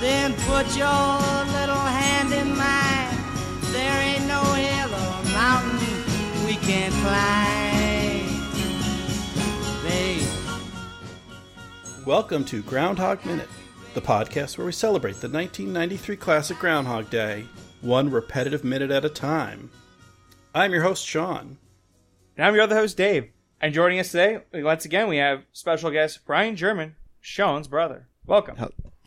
Then put your little hand in mine. There ain't no hill or mountain we can't climb. Babe. Welcome to Groundhog Minute, the podcast where we celebrate the 1993 classic Groundhog Day, one repetitive minute at a time. I'm your host, Sean. And I'm your other host, Dave. And joining us today, once again, we have special guest Brian German, Sean's brother. Welcome.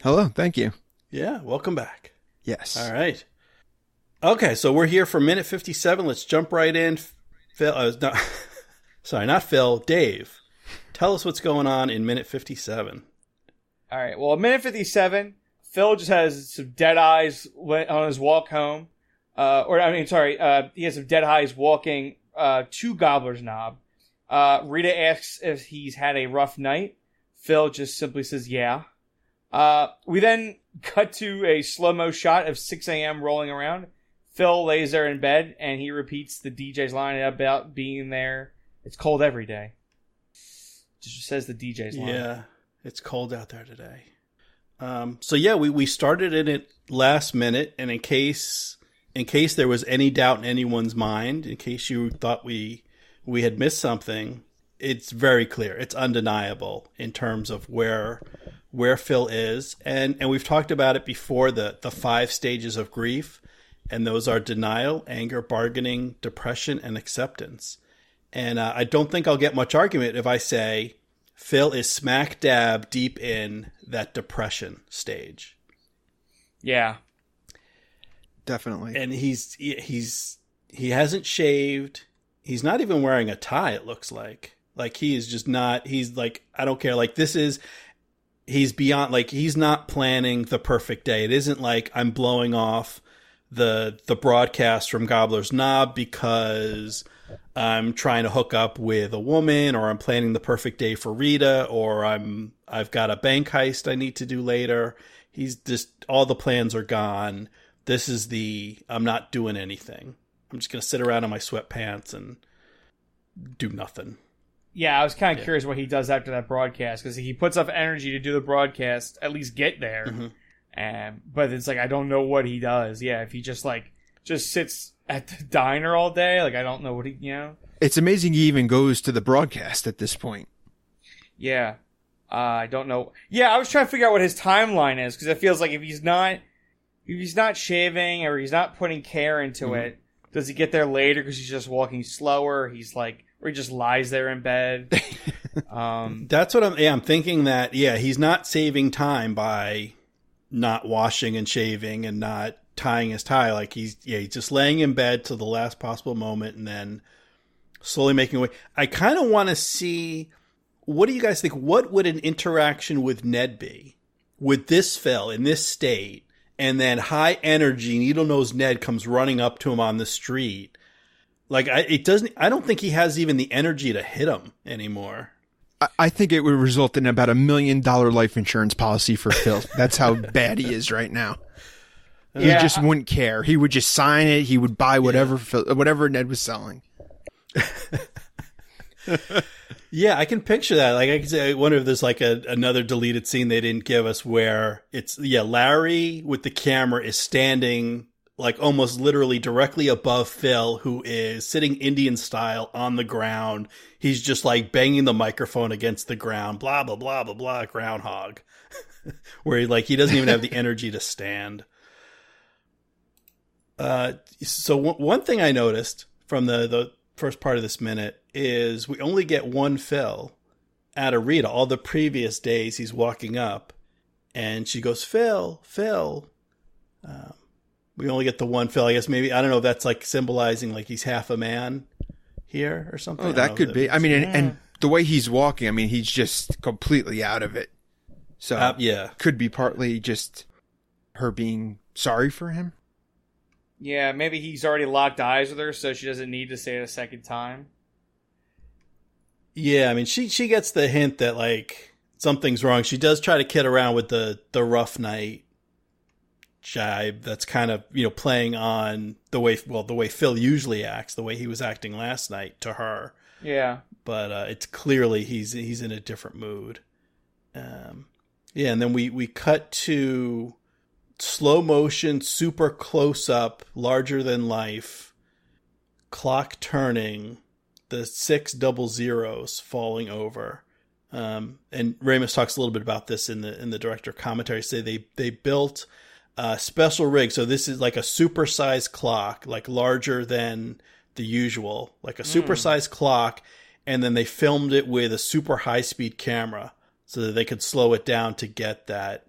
Hello, thank you. Yeah, welcome back. Yes. All right. Okay, so we're here for minute 57. Let's jump right in. Phil, uh, not, sorry, not Phil, Dave. Tell us what's going on in minute 57. All right. Well, minute 57, Phil just has some dead eyes on his walk home. Uh, or, I mean, sorry, uh, he has some dead eyes walking uh, to Gobbler's Knob. Uh, Rita asks if he's had a rough night. Phil just simply says, yeah. Uh, we then cut to a slow mo shot of 6 a.m. rolling around. Phil lays there in bed and he repeats the DJ's line about being there. It's cold every day. Just says the DJ's line. Yeah, it's cold out there today. Um, so yeah, we, we started in it last minute, and in case in case there was any doubt in anyone's mind, in case you thought we we had missed something, it's very clear. It's undeniable in terms of where where Phil is, and and we've talked about it before the the five stages of grief, and those are denial, anger, bargaining, depression, and acceptance. And uh, I don't think I'll get much argument if I say Phil is smack dab deep in that depression stage. Yeah, definitely. And he's he's he hasn't shaved. He's not even wearing a tie. It looks like like he is just not. He's like I don't care. Like this is he's beyond. Like he's not planning the perfect day. It isn't like I'm blowing off the the broadcast from Gobbler's Knob because I'm trying to hook up with a woman or I'm planning the perfect day for Rita or I'm I've got a bank heist I need to do later. He's just all the plans are gone. This is the I'm not doing anything. I'm just going to sit around in my sweatpants and do nothing. Yeah, I was kind of yeah. curious what he does after that broadcast because he puts up energy to do the broadcast, at least get there. Mm-hmm. But it's like I don't know what he does. Yeah, if he just like just sits at the diner all day, like I don't know what he, you know. It's amazing he even goes to the broadcast at this point. Yeah, uh, I don't know. Yeah, I was trying to figure out what his timeline is because it feels like if he's not, if he's not shaving or he's not putting care into mm-hmm. it, does he get there later because he's just walking slower? He's like, or he just lies there in bed. um, That's what I'm. Yeah, I'm thinking that. Yeah, he's not saving time by not washing and shaving and not tying his tie. Like he's yeah, he's just laying in bed till the last possible moment and then slowly making way. I kind of want to see. What do you guys think? What would an interaction with Ned be? Would this fell in this state and then high energy needle nose Ned comes running up to him on the street. Like I, it doesn't. I don't think he has even the energy to hit him anymore. I, I think it would result in about a million dollar life insurance policy for Phil. That's how bad he is right now. He yeah. just wouldn't care. He would just sign it. He would buy whatever yeah. Phil, whatever Ned was selling. Yeah, I can picture that. Like, I, can say, I wonder if there's like a, another deleted scene they didn't give us where it's, yeah, Larry with the camera is standing like almost literally directly above Phil, who is sitting Indian style on the ground. He's just like banging the microphone against the ground, blah, blah, blah, blah, blah, groundhog. where he, like, he doesn't even have the energy to stand. Uh, so w- one thing I noticed from the, the first part of this minute is we only get one Phil out of Rita. All the previous days he's walking up, and she goes, "Phil, Phil." Um, we only get the one Phil. I guess maybe I don't know if that's like symbolizing like he's half a man here or something. Oh, that could be. I mean, and, and, the way he's walking, I mean, he's just completely out of it. So uh, yeah, could be partly just her being sorry for him. Yeah, maybe he's already locked eyes with her, so she doesn't need to say it a second time. Yeah, I mean, she she gets the hint that like something's wrong. She does try to kid around with the the rough night jibe. That's kind of you know playing on the way well the way Phil usually acts, the way he was acting last night to her. Yeah, but uh, it's clearly he's he's in a different mood. Um, yeah, and then we we cut to slow motion, super close up, larger than life, clock turning, the six double zeros falling over. Um, and Ramis talks a little bit about this in the in the director commentary. Say they they built a special rig, so this is like a supersized clock, like larger than the usual, like a hmm. supersized clock, and then they filmed it with a super high speed camera so that they could slow it down to get that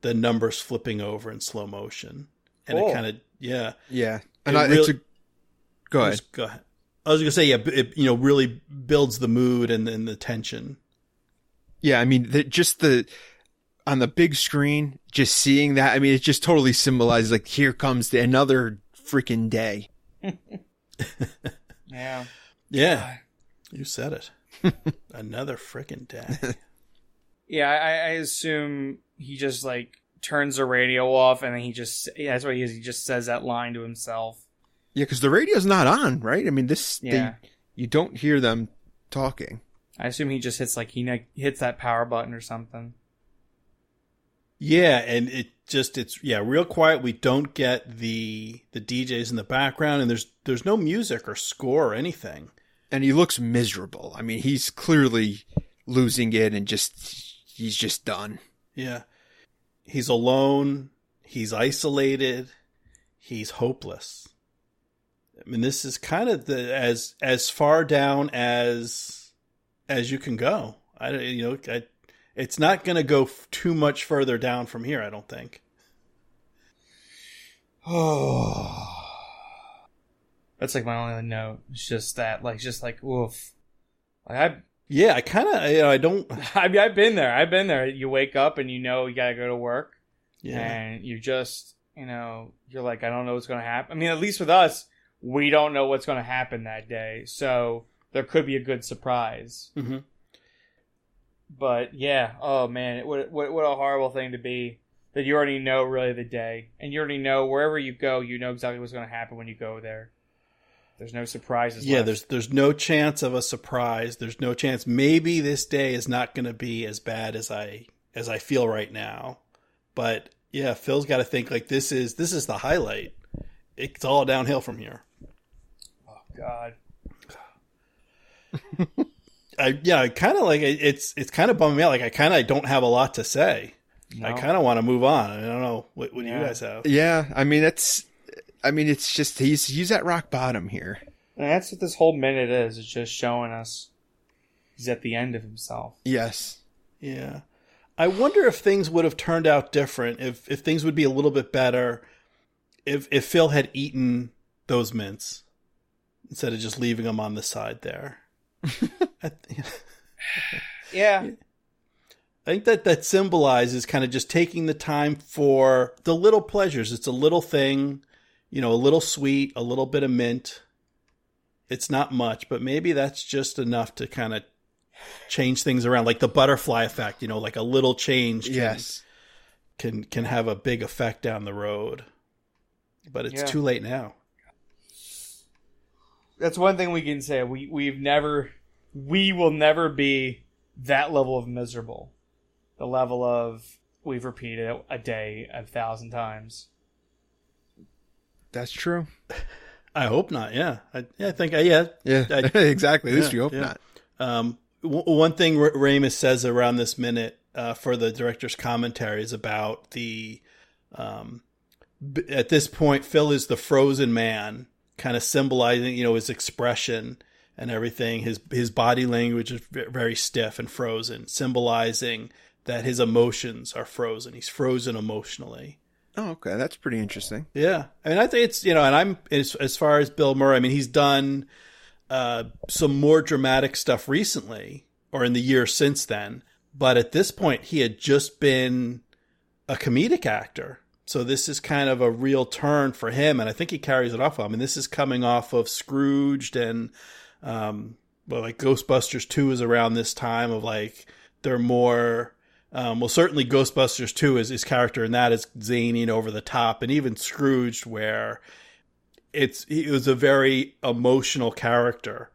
the numbers flipping over in slow motion. And Cool. it oh. kind of yeah. Yeah, and It I, it's a go ahead. Just Go ahead. I was gonna say yeah, it you know really builds the mood and, and the tension. Yeah, I mean, the, just the on the big screen, just seeing that. I mean, it just totally symbolizes like here comes the, another freaking day. Yeah. Yeah, you said it. Another freaking day. Yeah, I, I assume he just like turns the radio off and then he just yeah, that's what he is. He just says that line to himself. Yeah, because the radio's not on, right? I mean, this Yeah. they, you don't hear them talking. I assume he just hits like he ne- hits that power button or something. Yeah, and it just it's yeah, real quiet. We don't get the the DJs in the background and there's there's no music or score or anything. And he looks miserable. I mean, he's clearly losing it and just he's just done. Yeah. He's alone, he's isolated, he's hopeless. I mean this is kind of the as as far down as as you can go. I don't you know, I, it's not going to go f- too much further down from here, I don't think. Oh. That's like my only note. It's just that, like, just like, woof. Like I, Yeah, I kind of you know, I don't I mean, I've been there. I've been there. You wake up and you know you gotta go to work, yeah. and you just, you know, you're like, I don't know what's gonna happen. I mean, at least with us, we don't know what's gonna happen that day, so there could be a good surprise. hmm But yeah, oh man, what what what a horrible thing to be that you already know really the day, and you already know wherever you go, you know exactly what's gonna happen when you go there. There's no surprises. Yeah, left. there's there's no chance of a surprise. There's no chance. Maybe this day is not going to be as bad as I as I feel right now. But yeah, Phil's got to think like this is this is the highlight. It's all downhill from here. oh god. I yeah, I kind of like it, it's it's kind of bumming me out. Like I kind of don't have a lot to say. I kind of want to move on. I don't know what, what do you guys have. Yeah, I mean, it's I mean, it's just he's he's at rock bottom here. And that's what this whole minute is. It's just showing us he's at the end of himself. Yes. Yeah. I wonder if things would have turned out different, if if things would be a little bit better if if Phil had eaten those mints instead of just leaving them on the side there. Yeah. I think that that symbolizes kind of just taking the time for the little pleasures. It's a little thing, you know, a little sweet, a little bit of mint. It's not much, but maybe that's just enough to kind of change things around, like the butterfly effect. You know, like a little change can, Yes. can can have a big effect down the road. But it's Yeah. too late now. That's one thing we can say. We we've never we will never be that level of miserable. The level of we've repeated it a day a thousand times. That's true. I hope not. Yeah, I, yeah, I think. Yeah, Yeah, I- exactly. At least yeah, you hope yeah. not. Um, w- one thing R- Ramis says around this minute uh, for the director's commentary is about the. Um, b- at this point, Phil is the frozen man, kind of symbolizing, you know, his expression and everything. His his body language is very stiff and frozen, symbolizing that his emotions are frozen. He's frozen emotionally. Oh, okay. That's pretty interesting. Yeah, I mean, I think it's you know, and I'm as as far as Bill Murray. I mean, he's done uh, some more dramatic stuff recently, or in the year since then. But at this point, he had just been a comedic actor, so this is kind of a real turn for him, and I think he carries it off well. I mean, this is coming off of Scrooged and um, well, like Ghostbusters Two is around this time of like they're more. Um, well, certainly Ghostbusters 2 is his character, and that is zany and over the top, and even Scrooged, where it's he was a very emotional character,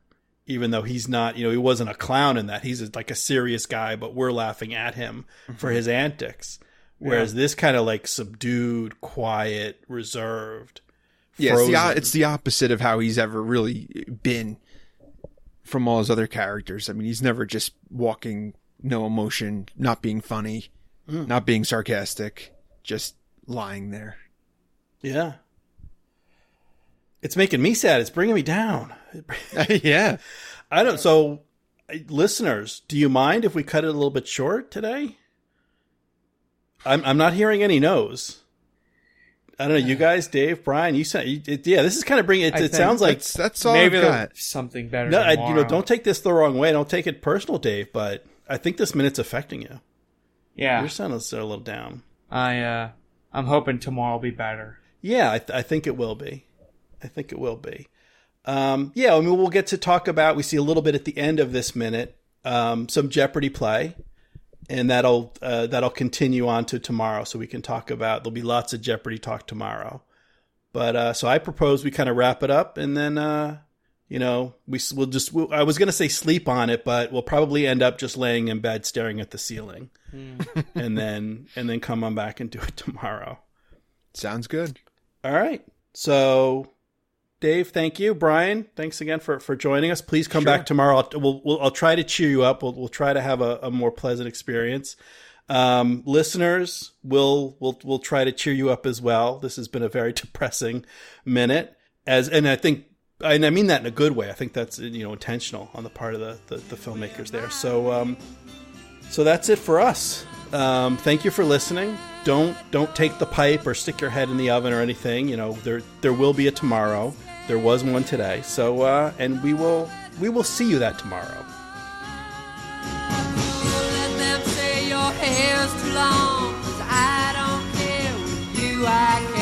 even though he's not, you know, he wasn't a clown in that. He's like a serious guy, but we're laughing at him for his antics. Whereas this kind of like subdued, quiet, reserved. Yeah, it's the, it's the opposite of how he's ever really been from all his other characters. I mean, he's never just walking, no emotion, not being funny, hmm. not being sarcastic, just lying there. yeah. It's making me sad. It's bringing me down. yeah. I don't. So, listeners, do you mind if we cut it a little bit short today? I'm I'm not hearing any no's. I don't know. You guys, Dave, Brian, you said, you, it, yeah. This is kind of bringing. It, it sounds like That's, that's all Maybe I've got. something better. no. I, you know, don't take this the wrong way. Don't take it personal, Dave. But I think this minute's affecting you. Yeah, Your sound is a little down. I uh, I'm hoping tomorrow will be better. Yeah, I, th- I think it will be. I think it will be. Um, yeah, I mean, we'll get to talk about. We see a little bit at the end of this minute, um, some Jeopardy play, and that'll uh, that'll continue on to tomorrow. So we can talk about. There'll be lots of Jeopardy talk tomorrow. But uh, so I propose we kind of wrap it up, and then uh, you know we we'll just. We'll, I was going to say sleep on it, but we'll probably end up just laying in bed staring at the ceiling, and then and then come on back and do it tomorrow. Sounds good. All right. So, Dave, thank you. Brian, thanks again for, for joining us. Please come back tomorrow. I'll, we'll, we'll, I'll try to cheer you up. We'll, we'll try to have a, a more pleasant experience. Um, listeners, we'll, we'll, we'll try to cheer you up as well. This has been a very depressing minute as, and I think, and I mean that in a good way. I think that's, you know, intentional on the part of the, the, the filmmakers there. So, um, so that's it for us. Um, thank you for listening. Don't don't take the pipe or stick your head in the oven or anything. You know there there will be a tomorrow. There was one today. So uh, and we will we will see you that tomorrow. Hair's too long, I don't care with you, I.